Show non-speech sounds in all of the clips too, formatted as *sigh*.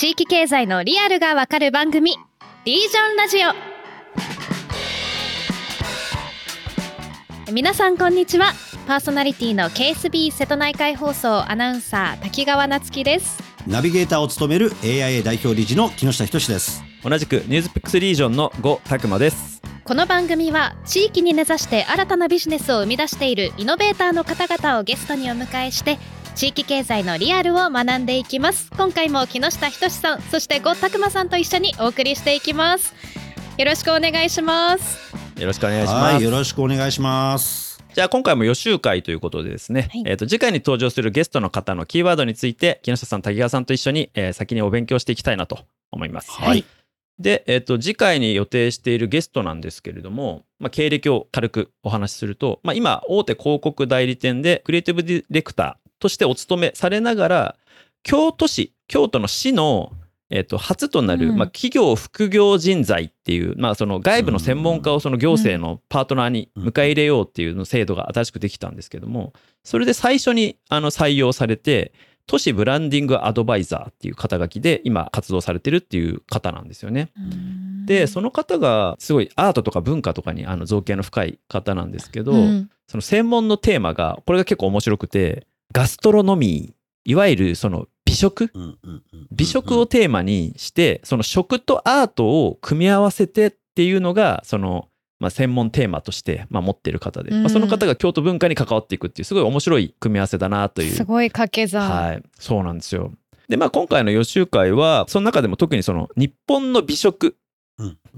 地域経済のリアルがわかる番組リージョンラジオ。皆さんこんにちは。パーソナリティの KSB 瀬戸内海放送アナウンサー滝川夏樹です。ナビゲーターを務める AIA 代表理事の木下仁です。同じくニュースピックスリージョンの呉拓磨です。この番組は地域に根ざして新たなビジネスを生み出しているイノベーターの方々をゲストにお迎えして地域経済のリアルを学んでいきます。今回も木下仁さんそして呉拓磨さんと一緒にお送りしていきます。よろしくお願いします。よろしくお願いします。よろしくお願いします。じゃあ今回も予習会ということでですね、はい、えっ、ー、と次回に登場するゲストの方のキーワードについて木下さん滝川さんと一緒に、えー、先にお勉強していきたいなと思います。はい。で、えっ、ー、と、次回に予定しているゲストなんですけれども、まあ、経歴を軽くお話しすると、まあ、今、大手広告代理店でクリエイティブディレクターとしてお勤めされながら、京都市、京都の市の、えっ、ー、と、初となる、うん、まあ、企業副業人材っていう、まあ、その外部の専門家をその行政のパートナーに迎え入れようっていうの制度が新しくできたんですけども、それで最初にあの採用されて、都市ブランディングアドバイザーっていう肩書きで今活動されてるっていう方なんですよね。でその方がすごいアートとか文化とかにあの造形の深い方なんですけど、うん、その専門のテーマがこれが結構面白くてガストロノミーいわゆるその美食？美食をテーマにしてその食とアートを組み合わせてっていうのがそのまあ、専門テーマとして、まあ、持ってる方で、うん、まあ、その方が京都文化に関わっていくっていうすごい面白い組み合わせだなという。すごい掛け算。はい。そうなんですよ。でまあ今回の予習会はその中でも特にその日本の美食うん、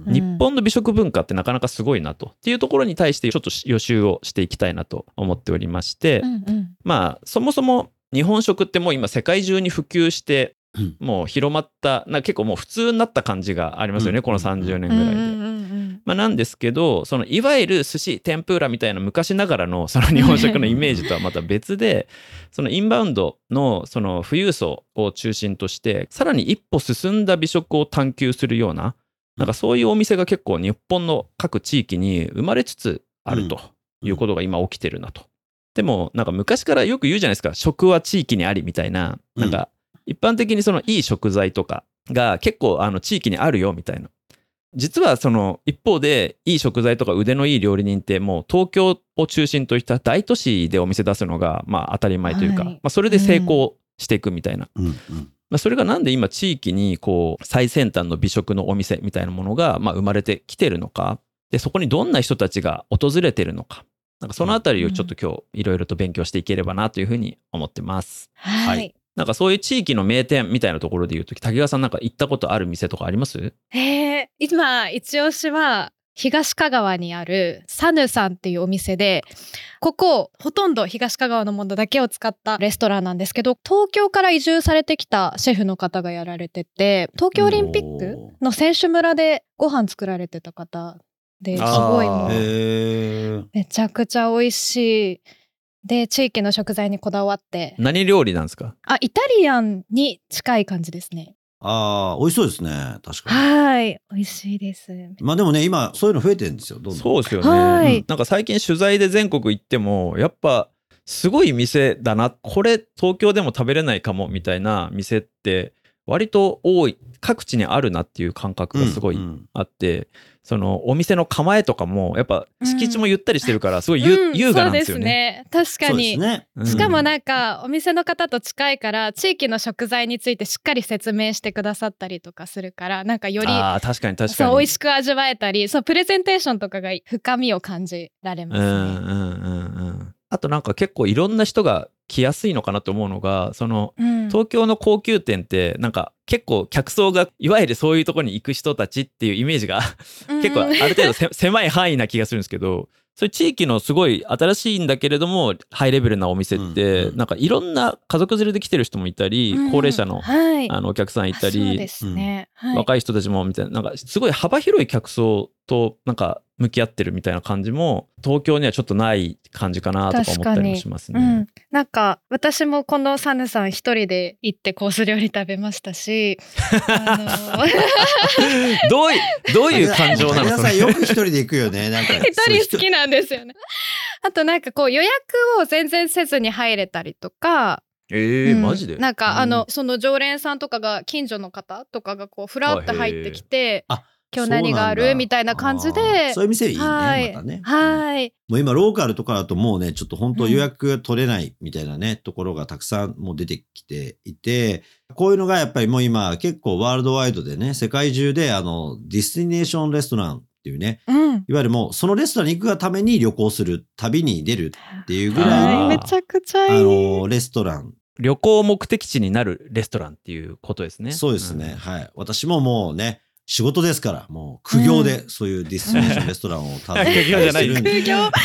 日本の美食文化ってなかなかすごいなと。っていうところに対してちょっと予習をしていきたいなと思っておりまして、まあそもそも日本食ってもう今世界中に普及してもう広まったな結構もう普通になった感じがありますよね、うん、この30年ぐらいで。まあ、なんですけどそのいわゆる寿司天ぷらみたいな昔ながらの *laughs* その日本食のイメージとはまた別で *laughs* そのインバウンドのその富裕層を中心としてさらに一歩進んだ美食を探求するようななんかそういうお店が結構日本の各地域に生まれつつあるということが今起きてるなと。でもなんか昔からよく言うじゃないですか。食は地域にありみたいな。なんか一般的にそのいい食材とかが結構あの地域にあるよみたいな。実はその一方でいい食材とか腕のいい料理人ってもう東京を中心とした大都市でお店出すのがまあ当たり前というか、はい、まあ、それで成功していくみたいな、まあ、それがなんで今地域にこう最先端の美食のお店みたいなものがまあ生まれてきてるのか。でそこにどんな人たちが訪れてるのか。なんかそのあたりをちょっと今日いろいろと勉強していければなというふうに思ってます。はい、なんかそういう地域の名店みたいなところで言うと、滝川さんなんか行ったことある店とかあります？へえ、今、一押しは、東香川にあるサヌさんっていうお店でここほとんど東香川のものだけを使ったレストランなんですけど東京から移住されてきたシェフの方がやられてて東京オリンピックの選手村でご飯作られてた方ですごいもうめちゃくちゃ美味しい。で地域の食材にこだわって。何料理なんですか？あイタリアンに近い感じですねああ美味しそうですね。確かに。はい。美味しいです。まあでもね今そういうの増えてるんですよ。どんどん。そうですよね、はい、なんか最近取材で全国行ってもやっぱすごい店だな。これ東京でも食べれないかもみたいな店って割と多い各地にあるなっていう感覚がすごいあって、うん。うんそのお店の構えとかもやっぱ敷地もゆったりしてるからすごい優,、うん、優雅なんですよね。そうですね。確かに、ね。うん、しかもなんかお店の方と近いから地域の食材についてしっかり説明してくださったりとかするからなんかよりあ確かに確かに。そう美味しく味わえたりそうプレゼンテーションとかが深みを感じられますね。うんうんうんうんあとなんか結構いろんな人が来やすいのかなと思うのがその、うん、東京の高級店ってなんか結構客層がいわゆるそういうとこに行く人たちっていうイメージが *laughs* 結構ある程度 *laughs* 狭い範囲な気がするんですけどそういう地域のすごい新しいんだけれどもハイレベルなお店って、なんかいろんな家族連れで来てる人もいたり、高齢者の,、あのお客さんいたり、若い人たちもみたいななんかすごい幅広い客層となんか向き合ってるみたいな感じも東京にはちょっとない感じかなとか思ったりもしますね。うん、なんか私もこのサヌさん一人で行ってコース料理食べましたし *laughs* どういうどういう感情なの？皆さんよく一人で行くよね。なんか *laughs* 一人好きなんですよね。あとなんかこう予約を全然せずに入れたりとかえーうん。マジで？なんか、あのうん。その常連さんとかが近所の方とかがこうふらって入ってきてあ今日何がある？みたいな感じで。そういう店いいね、はい、またね。はい。もう今ローカルとかだともうね、ちょっと本当うん。予約取れないみたいなね、ところがたくさんもう出てきていて、こういうのがやっぱりもう今結構ワールドワイドでね、世界中であの、ディスティネーションレストランっていうね、うん。いわゆるもうそのレストランに行くがために旅行する、旅に出るっていうぐらいの、はいめちゃくちゃあい。い、の、レストラン。旅行目的地になるレストランっていうことですね。そうですね。はい。私ももうね、仕事ですから、もう苦行でそういうディスティネーションレストランを訪ねて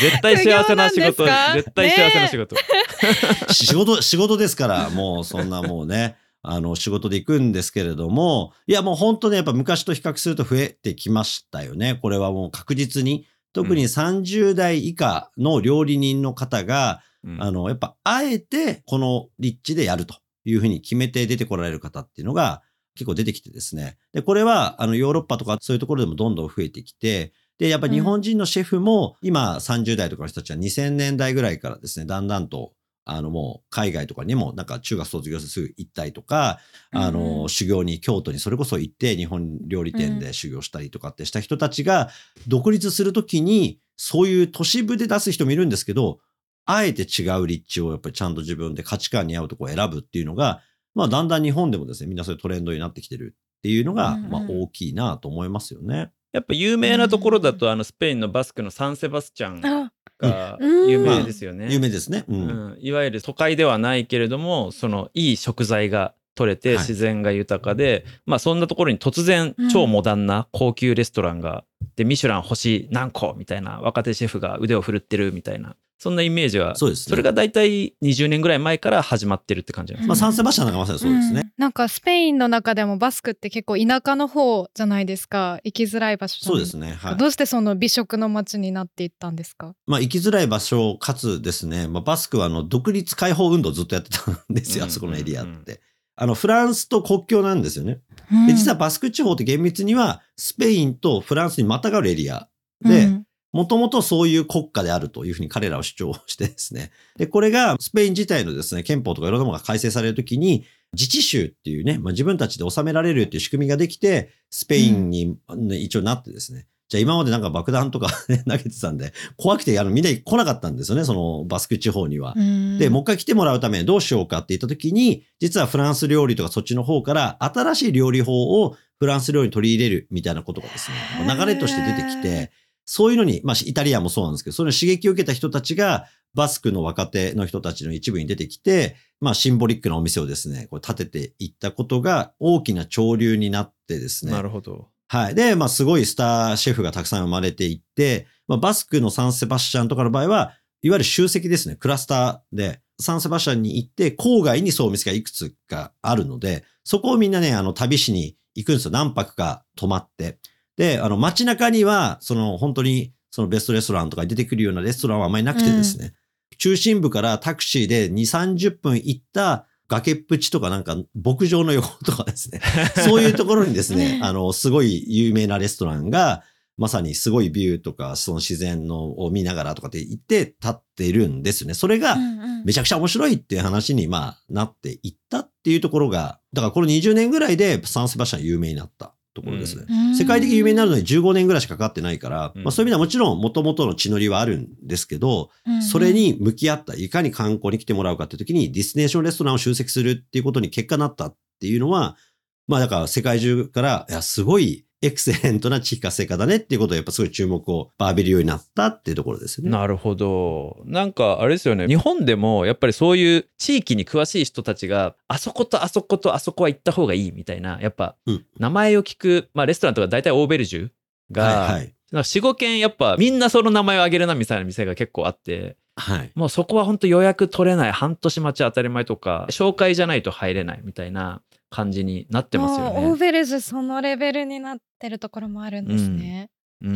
絶対幸せな仕事。絶対幸せな仕事、*laughs* *laughs* 仕事、仕事ですから、もうそんなもうね、*laughs* あの、仕事で行くんですけれども、いやもう本当ね、やっぱ昔と比較すると増えてきましたよね。これはもう確実に。特に30代以下の料理人の方が、うん。あの、やっぱあえてこの立地でやるというふうに決めて出てこられる方っていうのが結構出てきてですね。で、これはあのヨーロッパとかそういうところでもどんどん増えてきて、で、やっぱり日本人のシェフも今30代とかの人たちは2000年代ぐらいからですね、だんだんとあのもう海外とかにもなんか中学卒業してすぐ行ったりとか、あうんの修行に京都にそれこそ行って日本料理店で修行したりとかってした人たちが独立するときにそういう都市部で出す人もいるんですけど、あえて違う立地をやっぱりちゃんと自分で価値観に合うとこを選ぶっていうのが、まあだんだん日本でもですね、みんなそういうトレンドになってきてるっていうのが、うんうんまあ大きいなと思いますよね。やっぱ有名なところだとあのスペインのバスクのサンセバスチャンあがうん有名ですよね。有名ですね。う。うんんいわゆる都会ではないけれどもそのいい食材が取れてはい自然が豊かで、まあそんなところに突然うん超モダンな高級レストランが、でミシュラン星何個みたいな若手シェフが腕を振るってるみたいなそんなイメージはそうですね。それが大体20年ぐらい前から始まってるって感じなんですまあか、サンセバスチャンなんかまさにそうですね。んなんかスペインの中でもバスクって結構田舎の方じゃないですか？行きづらい場所そうですね。はい。どうしてその美食の街になっていったんですか？まあ行きづらい場所かつですね、まあバスクはあの独立解放運動をずっとやってたんですよ、うんあそこのエリアっうんて。あの、フランスと国境なんですよね。で、実はバスク地方って厳密にはスペインとフランスにまたがるエリアで、うんもともとそういう国家であるというふうに彼らは主張してですね。で、これがスペイン自体のですね、憲法とかいろんなものが改正されるときに、自治州っていうね、まあ、自分たちで治められるっていう仕組みができて、スペインに、ね一応なってですね。じゃあ今までなんか爆弾とか、ね、*laughs* 投げてたんで、怖くてあのみんな来なかったんですよね、そのバスク地方には。うんで、もう一回来てもらうためにどうしようかって言った時に、実はフランス料理とかそっちの方から新しい料理法をフランス料理に取り入れるみたいなことがですね、流れとして出てきて、そういうのに、まあイタリアンもそうなんですけど、それに刺激を受けた人たちが、バスクの若手の人たちの一部に出てきて、まあシンボリックなお店をですね、こう立てていったことが大きな潮流になってですね。なるほど。はい。で、まあ、すごいスターシェフがたくさん生まれていって、まあ、バスクのサンセバスチャンとかの場合は、いわゆる集積ですね、クラスターで、サンセバスチャンに行って、郊外にそうお店がいくつかあるので、そこをみんなね、あの、旅しに行くんですよ。何泊か泊まって。で、あの、街中には、その、本当に、そのベストレストランとかに出てくるようなレストランはあまりなくてですね、中心部からタクシーで2、30分行った崖っぷちとかなんか牧場の横とかですね、*laughs* そういうところにですね、あの、すごい有名なレストランが、まさにすごいビューとか、その自然のを見ながらとかって言って立っているんですよね。それがうんうん。めちゃくちゃ面白いっていう話に、まあ、なっていったっていうところが、だからこの20年ぐらいでサンセバスチャン有名になったところですね。世界的に有名になるのに15年ぐらいしかかかってないから、うん。まあそういう意味ではもちろん元々の血のりはあるんですけど、うん。それに向き合った、いかに観光に来てもらうかっていう時に、ディスネーションレストランを集積するっていうことに結果になったっていうのは、まあだから世界中から、いや、すごいエクセレントな地域活性化だねっていうことをやっぱすごい注目を浴びるようになったっていうところですよね。なるほど。なんかあれですよね。日本でもやっぱりそういう地域に詳しい人たちが、あそことあそことあそこは行った方がいいみたいな、やっぱうん名前を聞く、まあレストランとか大体オーベルジュが、はいはい。なんか4、5軒やっぱみんなその名前を挙げるなみたいな店が結構あって、はい。もうそこは本当予約取れない、半年待ち当たり前とか、紹介じゃないと入れないみたいな感じになってますよもうオーね。ベルジュそのレベルになってるところもあるんですね。うん。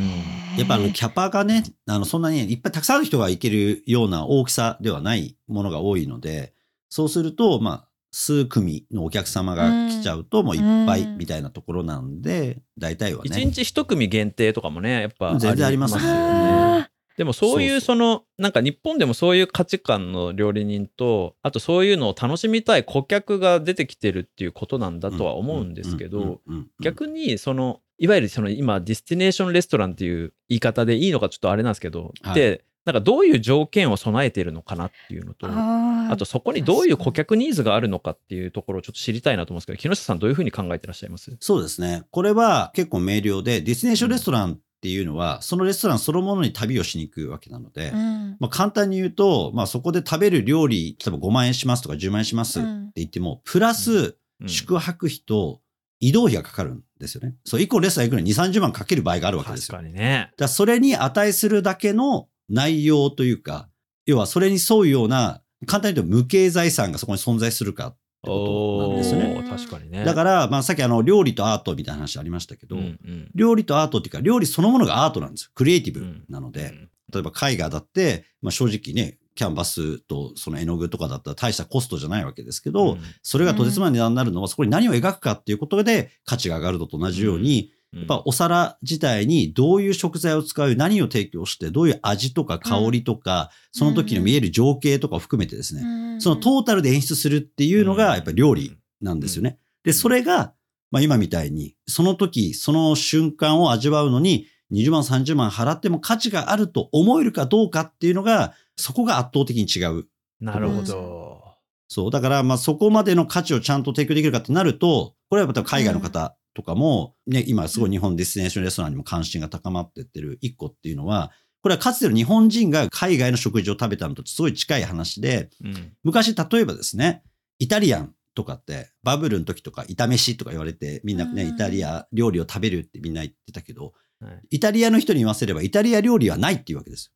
やっぱあのキャパがね、あのそんなにいっぱいたくさんの人が行けるような大きさではないものが多いので、そうすると、まあ、数組のお客様が来ちゃうともういっぱいみたいなところなんで、大体はね。一日一組限定とかもね、やっぱ全然ありますよね。あででもそういうそのなんか日本でもそういう価値観の料理人とあとそういうのを楽しみたい顧客が出てきてるっていうことなんだとは思うんですけど逆にそのいわゆるその今ディスティネーションレストランっていう言い方でいいのかちょっとあれなんですけど、はい、でなんかどういう条件を備えているのかなっていうのとあとそこにどういう顧客ニーズがあるのかっていうところをちょっと知りたいなと思うんですけど木下さんどういうふうに考えてらっしゃいますそうですねこれは結構明瞭でディスティネーションレストランっていうのは、そのレストランそのものに旅をしに行くわけなので、うん、まあ、簡単に言うと、まあ、そこで食べる料理、例えば5万円しますとか10万円しますって言っても、うん、プラス宿泊費と移動費がかかるんですよね。そう、1個レストラン行くのに2、30万かける場合があるわけですよ。確かにね。だそれに値するだけの内容というか、要はそれに沿うような、簡単に言うと無形財産がそこに存在するかってことなんですよね。確かにね。だから、まあ、さっきあの料理とアートみたいな話ありましたけど、うんうん、料理とアートっていうか、料理そのものがアートなんですよ。クリエイティブなので、うんうん、例えば絵画だって、まあ、正直ね、キャンバスとその絵の具とかだったら大したコストじゃないわけですけど、うん、それがとてつもない値段になるのは、そこに何を描くかっていうことで価値が上がるのと同じように、やっぱお皿自体にどういう食材を使う、何を提供して、どういう味とか香りとか、その時の見える情景とかを含めてですね、そのトータルで演出するっていうのがやっぱり料理なんですよね。で、それが、まあ今みたいに、その時、その瞬間を味わうのに、20万、30万払っても価値があると思えるかどうかっていうのが、そこが圧倒的に違う。なるほど。そう。だから、まあそこまでの価値をちゃんと提供できるかってなると、これはまた海外の方とかも、ね、今すごい日本ディスティネーションレストランにも関心が高まってってる一個っていうのは、これはかつての日本人が海外の食事を食べたのとすごい近い話で、うん、昔例えばですね、イタリアンとかって、バブルの時とか、炒飯とか言われて、みんなね、イタリア料理を食べるってみんな言ってたけど、はい、イタリアの人に言わせれば、イタリア料理はないっていうわけです。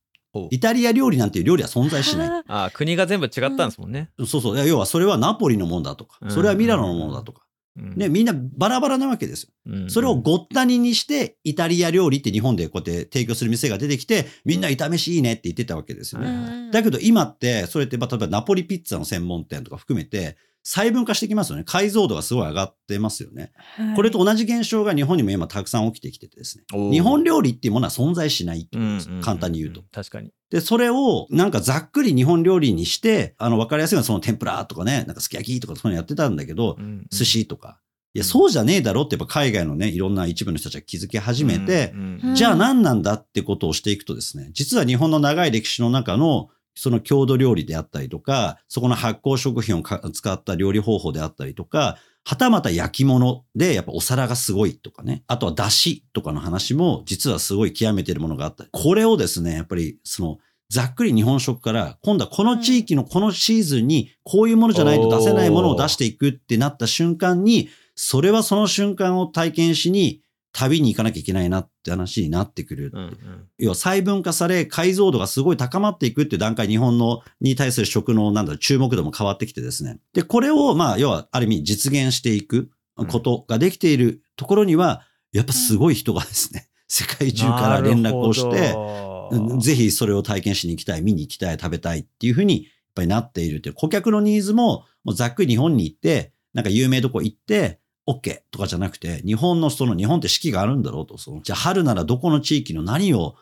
イタリア料理なんていう料理は存在しない。*laughs* ああ、国が全部違ったんですもんね。そうそう。要はそれはナポリのものだとか、それはミラノのものだとか。ね、みんなバラバラなわけですよ。それをごったににして、イタリア料理って日本でこうやって提供する店が出てきて、みんな炒めしいいねって言ってたわけですよね。だけど今って、それって、例えばナポリピッツァの専門店とか含めて、細分化してきますよね。解像度がすごい上がってますよね。はい、これと同じ現象が日本にも今たくさん起きてきててですね。日本料理っていうものは存在しないってことです。簡単に言うと。確かに。で、それをなんかざっくり日本料理にして、あの、わかりやすいのはその天ぷらとかね、なんかすき焼きとかそういうのやってたんだけど、うんうん、寿司とか。いや、そうじゃねえだろってやっぱ海外のね、いろんな一部の人たちが気づき始めて、うんうん、じゃあ何なんだってことをしていくとですね、実は日本の長い歴史の中のその郷土料理であったりとか、そこの発酵食品を使った料理方法であったりとか、はたまた焼き物でやっぱお皿がすごいとかね。あとは出汁とかの話も実はすごい極めてるものがあったり。これをですね、やっぱりそのざっくり日本食から今度はこの地域のこのシーズンにこういうものじゃないと出せないものを出していくってなった瞬間に、それはその瞬間を体験しに旅に行かなきゃいけないなって話になってくる。うんうん、要は細分化され、解像度がすごい高まっていくっていう段階、日本のに対する食のなんだ注目度も変わってきてですね。で、これをまあ、要はある意味実現していくことができているところには、やっぱすごい人がですね、世界中から連絡をして、ぜひそれを体験しに行きたい、見に行きたい、食べたいっていうふうにやっぱりなっているっていう、顧客のニーズももうざっくり日本に行って、なんか有名どこ行って、OK とかじゃなくて、日本のその日本って四季があるんだろうと、そのじゃあ春ならどこの地域の何を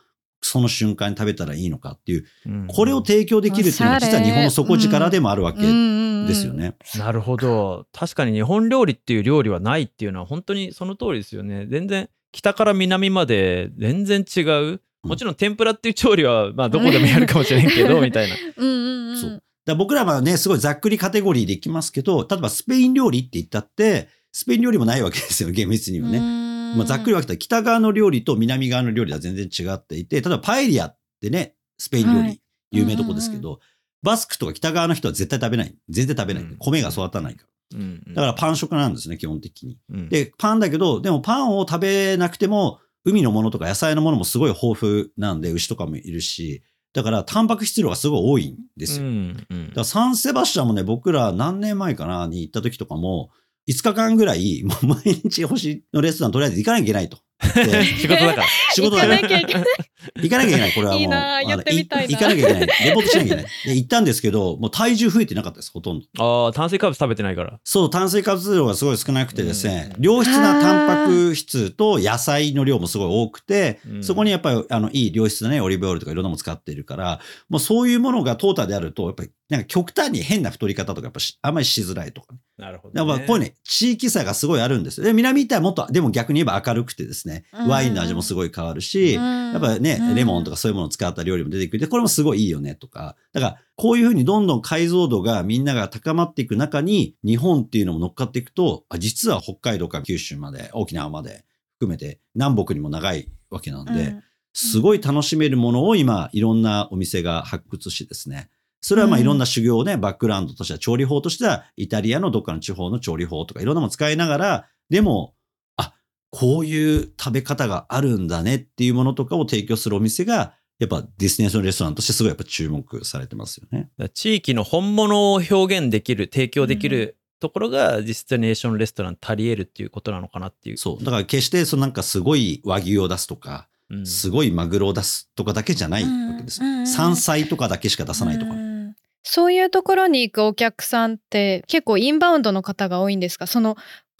その瞬間に食べたらいいのかっていう、うん、これを提供できるっていうのは実は日本の底力でもあるわけですよね。なるほど。確かに日本料理っていう料理はないっていうのは本当にその通りですよね。全然北から南まで全然違う。もちろん天ぷらっていう調理はまあどこでもやるかもしれんけど、*laughs* みたいな。そうだ僕らはね、すごいざっくりカテゴリーでいきますけど、例えばスペイン料理って言ったって、スペイン料理もないわけですよ、*laughs* 厳密にはね。まあ、ざっくり分けたら北側の料理と南側の料理は全然違っていて、例えばパエリアってね、スペイン料理、有名とこですけど、バスクとか北側の人は絶対食べない。全然食べない。米が育たないから。だからパン食なんですね、基本的に。で、パンだけど、でもパンを食べなくても、海のものとか野菜のものもすごい豊富なんで、牛とかもいるし、だからタンパク質量がすごい多いんですよ。だからサンセバスチャンもね、僕ら何年前かなに行った時とかも、5日間ぐらい、もう毎日星のレストランとりあえず行かなきゃいけないと。で仕事だから。仕事だね行かなきゃいけない。行かなきゃいけない。これはもう。いいなあのやってみたいな行かなきゃいけない。レポートしなきゃいけない。で、行ったんですけど、もう体重増えてなかったです、ほとんど。ああ、炭水化物食べてないから。そう、炭水化物量がすごい少なくてですね、うん良質なタンパク質と野菜の量もすごい多くて、うんそこにやっぱり、あの、いい良質なね、オリーブオイルとかいろんなもの使っているから、もうそういうものがトータルであると、やっぱり、なんか極端に変な太り方とか、やっぱしあんまりしづらいとかね。なるほやっぱこういうね、地域差がすごいあるんですよ。で、南行ったらもっと、でも逆に言えば明るくてですね、うんワインの味もすごい変わるし、やっぱね、レモンとかそういうものを使った料理も出てくる。で、これもすごいいいよねとか。だから、こういうふうにどんどん解像度がみんなが高まっていく中に、日本っていうのも乗っかっていくと、あ実は北海道から九州まで、沖縄まで含めて、南北にも長いわけなんで、うんすごい楽しめるものを今、いろんなお店が発掘してですね。それはまあうんいろんな修行をね、バックグラウンドとしては、調理法としては、イタリアのどっかの地方の調理法とかいろんなもの使いながら、でも、あ、こういう食べ方があるんだねっていうものとかを提供するお店が、やっぱディスティネーションレストランとしてすごいやっぱ注目されてますよね。地域の本物を表現できる、提供できるところがディスティネーションレストラン足り得るっていうことなのかなっていう。そう。だから決してそのなんかすごい和牛を出すとか、うんすごいマグロを出すとかだけじゃないわけですうんうんうん。山菜とかだけしか出さないとかね。うんそういうところに行くお客さんって結構インバウンドの方が多いんですか？その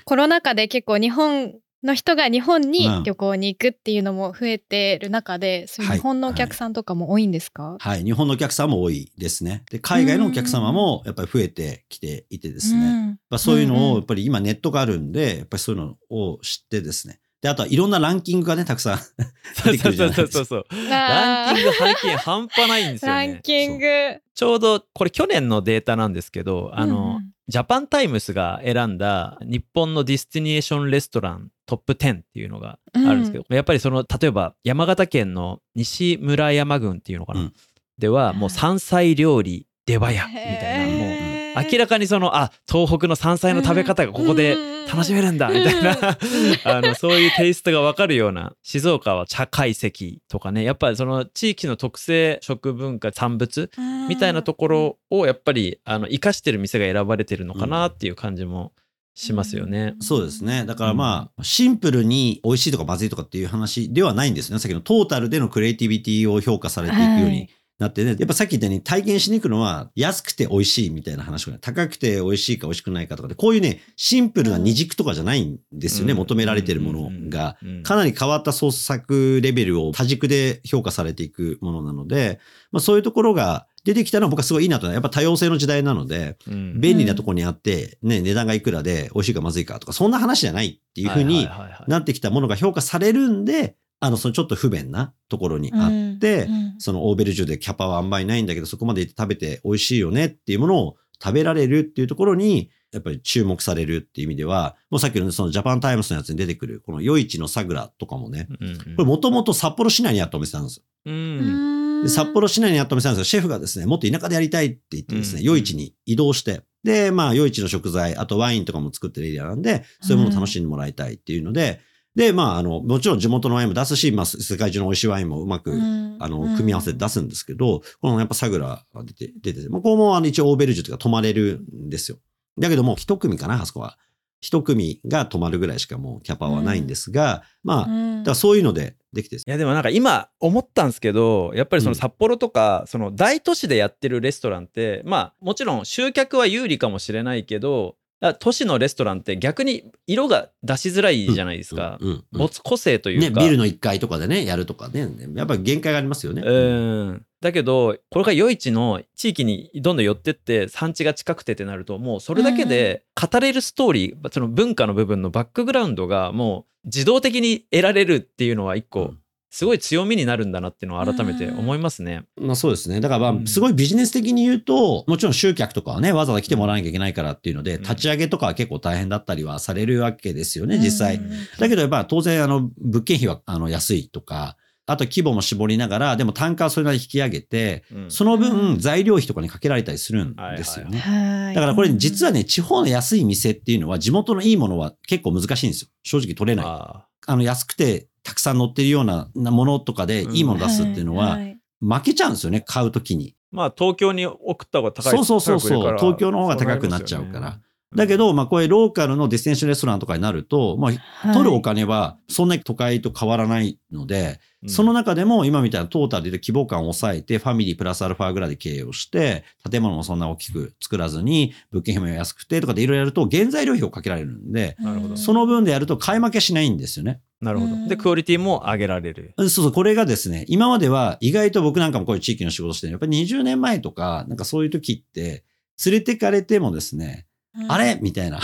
コロナ禍で結構日本の人が日本にうん旅行に行くっていうのも増えてる中で、そういうはい日本のお客さんとかも多いんですか、はい。日本のお客さんも多いですね。で、海外のお客様もやっぱり増えてきていてですね。うんまあ、そういうのをやっぱり今ネットがあるんで、やっぱりそういうのを知ってですね。で、あとはいろんなランキングがね、たくさんそうそうそうそう。ランキンググ半端ないんですよランね。キングちょうどこれ去年のデータなんですけど、あの、うんジャパンタイムスが選んだ日本のディスティネーションレストラントップ10っていうのがあるんですけど、やっぱりその例えば山形県の西村山郡っていうのかな、うん。ではもう山菜料理出羽屋みたいなもう明らかにそのあ東北の山菜の食べ方がここで楽しめるんだみたいな。*laughs* あのそういうテイストが分かるような静岡は茶会席とかね。やっぱりその地域の特性食文化産物みたいなところをやっぱりあの生かしてる店が選ばれてるのかなっていう感じもしますよね。そうですね。だからまあ、シンプルに美味しいとかまずいとかっていう話ではないんですよね。さっきのトータルでのクリエイティビティを評価されていくようはにいなってね。やっぱさっき言ったように体験しに行くのは安くて美味しいみたいな話がね高くて美味しいか美味しくないかとかで、こういうね、シンプルな二軸とかじゃないんですよね。うん求められてるものが。うんかなり変わった創作レベルを多軸で評価されていくものなので、まあそういうところが出てきたのは僕はすごいいいなと。やっぱ多様性の時代なので、うん便利なところにあって、ね、値段がいくらで美味しいかまずいかとか、そんな話じゃないっていうふうになってきたものが評価されるんで、あの、そのちょっと不便なところにあって、うんそのオーベルジュでキャパはあんまりないんだけど、そこまで行って食べて美味しいよねっていうものを食べられるっていうところに、やっぱり注目されるっていう意味では、もうさっきのねそのジャパンタイムスのやつに出てくる、この夜市のサグラとかもね、うんうんこれもともと札幌市内にあったお店なんですよ。うん。で札幌市内にあったお店なんですけど、シェフがですね、もっと田舎でやりたいって言ってですね、うん。夜市に移動して、で、まあ、夜市の食材、あとワインとかも作ってるエリアなんで、そういうものを楽しんでもらいたいっていうので、で、まあ、あの、もちろん地元のワインも出すし、まあ、世界中の美味しいワインもうまく、あの、組み合わせて出すんですけど、このやっぱサグラが出て、出てて、まあ、ここもあの一応オーベルジュというか泊まれるんですよ。だけども、一組かな、あそこは。一組が泊まるぐらいしかもうキャパはないんですが、まあ、だからそういうのでできてる。いやでもなんか今思ったんですけどやっぱりそのうん札幌とかその大都市でやってるレストランってまあもちろん集客は有利かもしれないけどあ都市のレストランって逆に色が出しづらいじゃないですか、うんうん持つ個性というね、か、ビルの1階とかでね、やるとかね、やっぱり限界がありますよね。うん。だけどこれが夜市の地域にどんどん寄ってって産地が近くてってなるともうそれだけで語れるストーリーその文化の部分のバックグラウンドがもう自動的に得られるっていうのは一個うんすごい強みになるんだなっていうのを改めて思いますね。まあそうですね。だからまうんあ、すごいビジネス的に言うと、もちろん集客とかはね、わざわざ来てもらわなきゃいけないからっていうので、うん立ち上げとかは結構大変だったりはされるわけですよね、実際。うんだけどやっぱ当然、あの、物件費はあの安いとか、あと規模も絞りながら、でも単価はそれなりに引き上げて、うんそのう分ん材料費とかにかけられたりするんですよね。はいだからこれ実はね、地方の安い店っていうのは地元のいいものは結構難しいんですよ。正直取れない。ああの安くてたくさん乗ってるようなものとかでいいもの出すっていうのは、い負けちゃうんですよね、買うときに。まあ東京に送った方が高いそうそうそうそう。東京の方が高くなっちゃうから。だけど、まあこういうローカルのディスティネーションレストランとかになると、まあ取るお金はそんなに都会と変わらないので、うん。その中でも今みたいなトータルで規模感を抑えて、ファミリープラスアルファぐらいで経営をして、建物もそんな大きく作らずに、物件費も安くてとかでいろいろやると、原材料費をかけられるんで、なるほど。その分でやると買い負けしないんですよね。なるほど。うんで、クオリティも上げられる。そうそう、これがですね、今までは意外と僕なんかもこういう地域の仕事してるやっぱり20年前とか、なんかそういう時って、連れてかれてもですね、あれ？みたいな。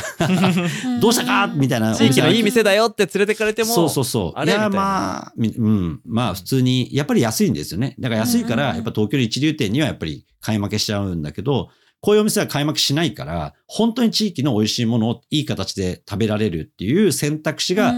*laughs* どうしたか？みたいな。地域のいい店だよって連れてかれても、そうそうそう。あれ？みたいなまあ、みうん。まあ、普通に、やっぱり安いんですよね。だから安いから、うんやっぱ東京の一流店にはやっぱり買い負けしちゃうんだけど、こういうお店は買い負けしないから、本当に地域の美味しいものをいい形で食べられるっていう選択肢が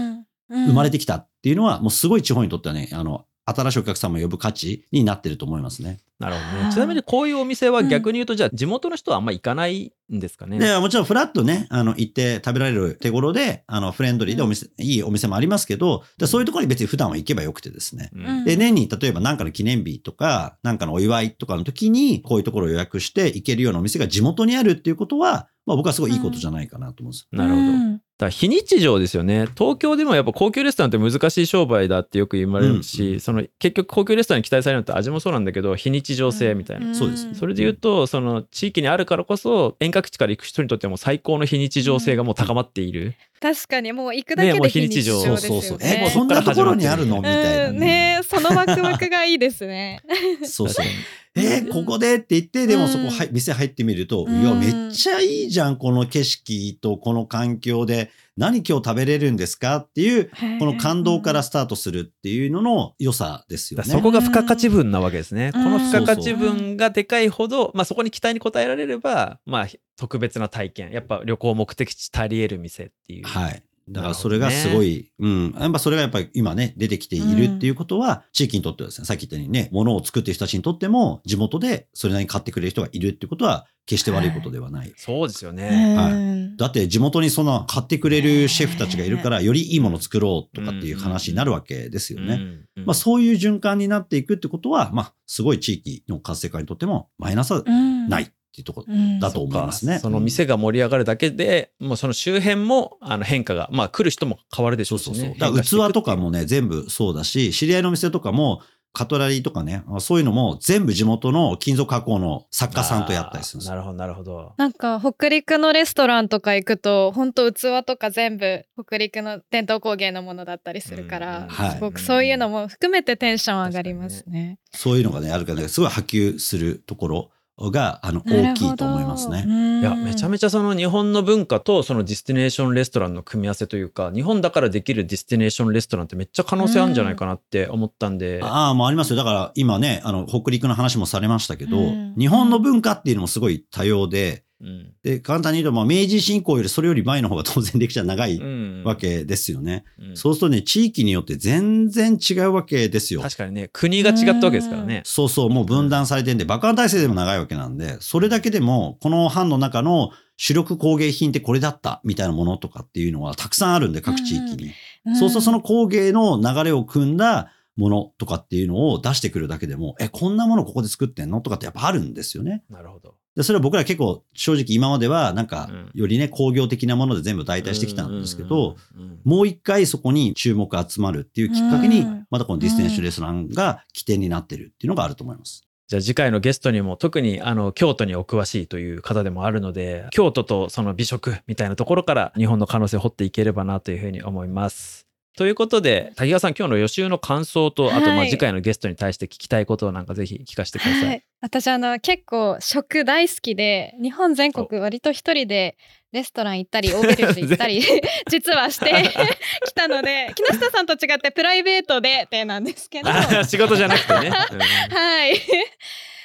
生まれてきたっていうのは、もうすごい地方にとってはね、あの、新しいお客様を呼ぶ価値になってると思いますね。なるほどはいね。ちなみにこういうお店は逆に言うと、じゃあ地元の人はあんま行かないんですかね？で、もちろんフラッとね、あの、行って食べられる手頃で、あの、フレンドリーでお店、いいお店もありますけど、でそういうところに別に普段は行けばよくてですね。うんで、年に例えば何かの記念日とか、何かのお祝いとかの時に、こういうところを予約して行けるようなお店が地元にあるっていうことは、まあ僕はすごいいいことじゃないかなと思うんです。なるほど。だ非日常ですよね。東京でもやっぱ高級レストランって難しい商売だってよく言われるし、うんその結局高級レストランに期待されるのって味もそうなんだけど、非日常性みたいな。そうですねそれで言うと、その地域にあるからこそ、遠隔地から行く人にとっても最高の非日常性がもう高まっている。確かにもう行くだけねもうで非日常常ですよね。そうそうそう。ねえ、こんなところにあるの？みたいなうんねそのワクワクがいいですね。そうそう。えーここでって言って、でもそこ、うんはい、店入ってみると、うんいや、めっちゃいいじゃん、この景色とこの環境で、何今日食べれるんですかっていう、この感動からスタートするっていうのの良さですよね。そこが付加価値分なわけですね。うんこの付加価値分がでかいほど、まあそこに期待に応えられれば、まあ特別な体験。やっぱ旅行目的地足り得る店っていう。はい。だからそれがすごい、うん。やっぱそれがやっぱり今ね、出てきているっていうことは、地域にとってはですね、さっき言ったようにね、物を作ってる人たちにとっても、地元でそれなりに買ってくれる人がいるっていうことは、決して悪いことではない。そうですよね。はい。だって地元にそんな買ってくれるシェフたちがいるから、よりいいものを作ろうとかっていう話になるわけですよね。うん。うん。まあそういう循環になっていくってことは、まあすごい地域の活性化にとってもマイナスはないっていうところだと思いますね。その店が盛り上がるだけで、もうその周辺もあの変化が、まあ来る人も変わるでしょしね。そううそうそう。だから器とかもね、全部そうだし、知り合いの店とかも、カトラリーとかね、そういうのも全部地元の金属加工の作家さんとやったりするんですなるほど、なるほど。なんか北陸のレストランとか行くと本当器とか全部北陸の伝統工芸のものだったりするから、すごくそういうのも含めてテンション上がりますね。そういうのがね、あるからね、すごい波及するところが、あの、大きいと思いますね。いや、めちゃめちゃその日本の文化とそのディスティネーションレストランの組み合わせというか、日本だからできるディスティネーションレストランってめっちゃ可能性あるんじゃないかなって思ったんで。ああ、もうありますよ。だから今ね、あの、北陸の話もされましたけど、うん日本の文化っていうのもすごい多様で、うんで、簡単に言うと、まあ、明治進行よりそれより前の方が当然歴史は長いうんわけですよね。うんそうするとね、地域によって全然違うわけですよ。確かにね、国が違ったわけですからね。そうそう、もう分断されてんで、爆破体制でも長いわけなんで、それだけでも、この藩の中の主力工芸品ってこれだったみたいなものとかっていうのはたくさんあるんで、各地域に。そうするとその工芸の流れを組んだものとかっていうのを出してくるだけでも、え、こんなものここで作ってんの？とかってやっぱあるんですよね。なるほど。で、それは僕ら結構正直今まではなんかうん、よりね、工業的なもので全部代替してきたんですけど、もう一回そこに注目が集まるっていうきっかけにうん、またこのディスティネーションレストランが起点になってるっていうのがあると思います。じゃあ次回のゲストにも特にあの京都にお詳しいという方でもあるので京都とその美食みたいなところから日本の可能性を掘っていければなというふうに思います。ということで滝川さん今日の予習の感想とあとまあはい次回のゲストに対して聞きたいことをなんかぜひ聞かせてください。はい、私あの結構食大好きで日本全国割と一人でレストラン行ったりオーベルジュ行ったり *laughs* *laughs* 実はしてきたので木下さんと違ってプライベートでってなんですけどあ仕事じゃなくてね。*laughs* はい。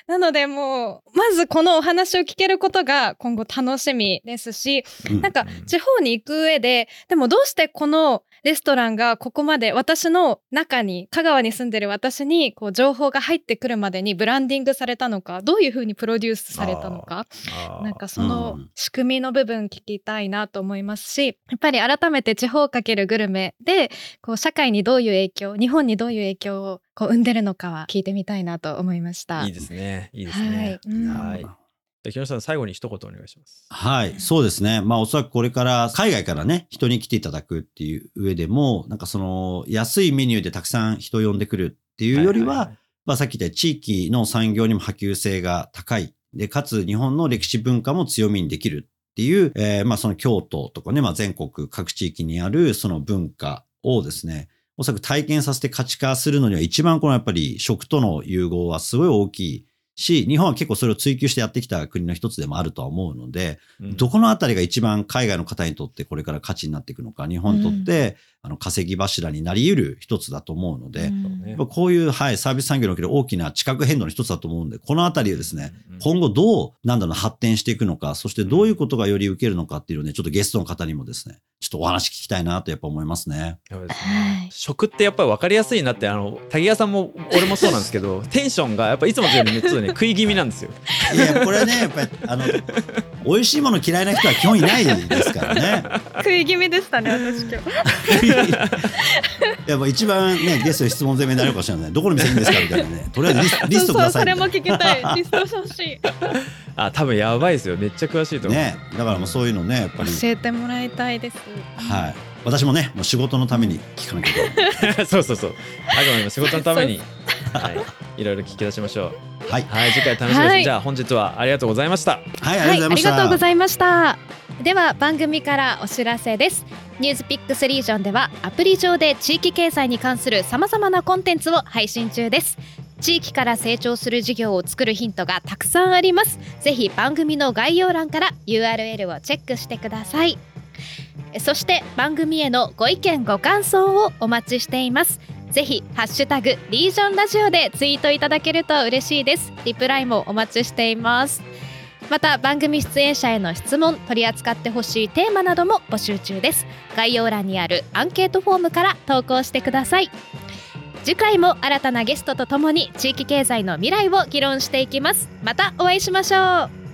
なのでもうまずこのお話を聞けることが今後楽しみですしうんなんかうん地方に行く上ででもどうしてこのレストランがここまで私の中に香川に住んでる私にこう情報が入ってくるまでにブランディングされたのかどういうふうにプロデュースされたのかなんかそうんの仕組みの部分聞きたいなと思いますしやっぱり改めて地方かけるグルメでこう社会にどういう影響日本にどういう影響をこう生んでるのかは聞いてみたいなと思いました。いいですね。いいですね。はい。うん木下さん最後に一言お願いします。はい、そうですね。まあおそらくこれから海外からね、人に来ていただくっていう上でも、なんかその安いメニューでたくさん人を呼んでくるっていうよりは、まあさっき言った地域の産業にも波及性が高い。で、かつ日本の歴史文化も強みにできるっていう、えーまあその京都とかね、まあ全国各地域にあるその文化をですね、おそらく体験させて価値化するのには一番このやっぱり食との融合はすごい大きいし、日本は結構それを追求してやってきた国の一つでもあるとは思うので、うん。どこのあたりが一番海外の方にとってこれから価値になっていくのか、日本にとって、あの稼ぎ柱になり得る一つだと思うので、うん。こういう、はい、サービス産業における大きな地殻変動の一つだと思うんで、このあたりをですね、うん。今後どう、なんだろうな、発展していくのか、そしてどういうことがより受けるのかっていうのをね、ちょっとゲストの方にもですね、ちょっとお話聞きたいなとやっぱ思いますね。そうですね。はい。食ってやっぱり分かりやすいなってあの滝谷さんも俺もそうなんですけど *laughs* テンションがやっぱいつもよりねちょっとね食い気味なんですよ。いや、これね、やっぱり、あの、美味しいもの嫌いな人は基本いないですからね。*laughs* 食い気味でしたね私今日やっぱ一番ね、ゲストに質問攻めになるかもしれない。どこの店いいんですかみたいなね。とりあえずリスリストくださいみたいな。聞きたい *laughs* リストしてほしいあ多分やばいですよめっちゃ詳しいと思う。ね、だからもうそういうのね、やっぱり、教えてもらいたいですはい。私もね、もう仕事のために聞かなきゃいけない。*laughs* そうそうそう。あくまでも仕事のために、はい、いろいろ聞き出しましょう。はい。はい、次回楽しみです。はいじゃあ本日はありがとうございました。はい、ありりがとうございました。がとうございました。では番組からお知らせです。ニュースピックスリージョンではアプリ上で地域経済に関するさまざまなコンテンツを配信中です。地域から成長する事業を作るヒントがたくさんあります。ぜひ番組の概要欄から URL をチェックしてください。そして番組へのご意見ご感想をお待ちしています。ぜひハッシュタグリージョンラジオでツイートいただけると嬉しいです。リプライもお待ちしています。また番組出演者への質問取り扱ってほしいテーマなども募集中です。概要欄にあるアンケートフォームから投稿してください。次回も新たなゲストとともに地域経済の未来を議論していきます。またお会いしましょう。